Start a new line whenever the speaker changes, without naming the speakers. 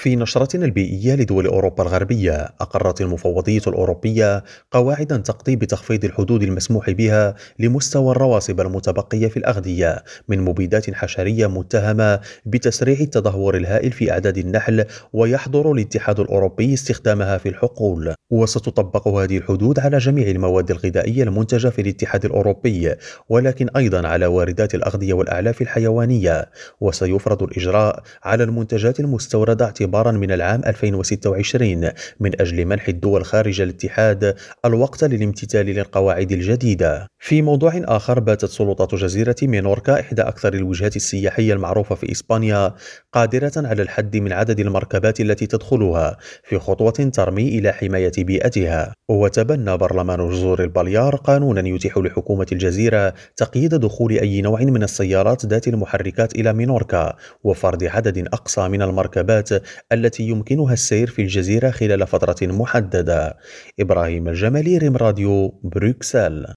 في نشرتنا البيئية لدول أوروبا الغربية، أقرت المفوضية الأوروبية قواعدًا تقضي بتخفيض الحدود المسموح بها لمستوى الرواسب المتبقية في الأغذية من مبيدات حشرية متهمة بتسريع التدهور الهائل في أعداد النحل، ويحظر الاتحاد الأوروبي استخدامها في الحقول، وستطبق هذه الحدود على جميع المواد الغذائية المنتجة في الاتحاد الأوروبي، ولكن أيضًا على واردات الأغذية والأعلاف الحيوانية، وسيفرض الإجراء على المنتجات المستوردة اعتبارا من العام 2026 من أجل منح الدول خارج الاتحاد الوقت للامتثال للقواعد الجديدة. في موضوع آخر باتت سلطات جزيرة مينوركا إحدى أكثر الوجهات السياحية المعروفة في إسبانيا قادرة على الحد من عدد المركبات التي تدخلها في خطوة ترمي إلى حماية بيئتها. وتبنى برلمان جزر البليار قانونا يتيح لحكومة الجزيرة تقييد دخول أي نوع من السيارات ذات المحركات إلى مينوركا وفرض عدد أقصى من المركبات التي يمكنها السير في الجزيرة خلال فترة محددة. إبراهيم الجمالي ريم راديو بروكسل.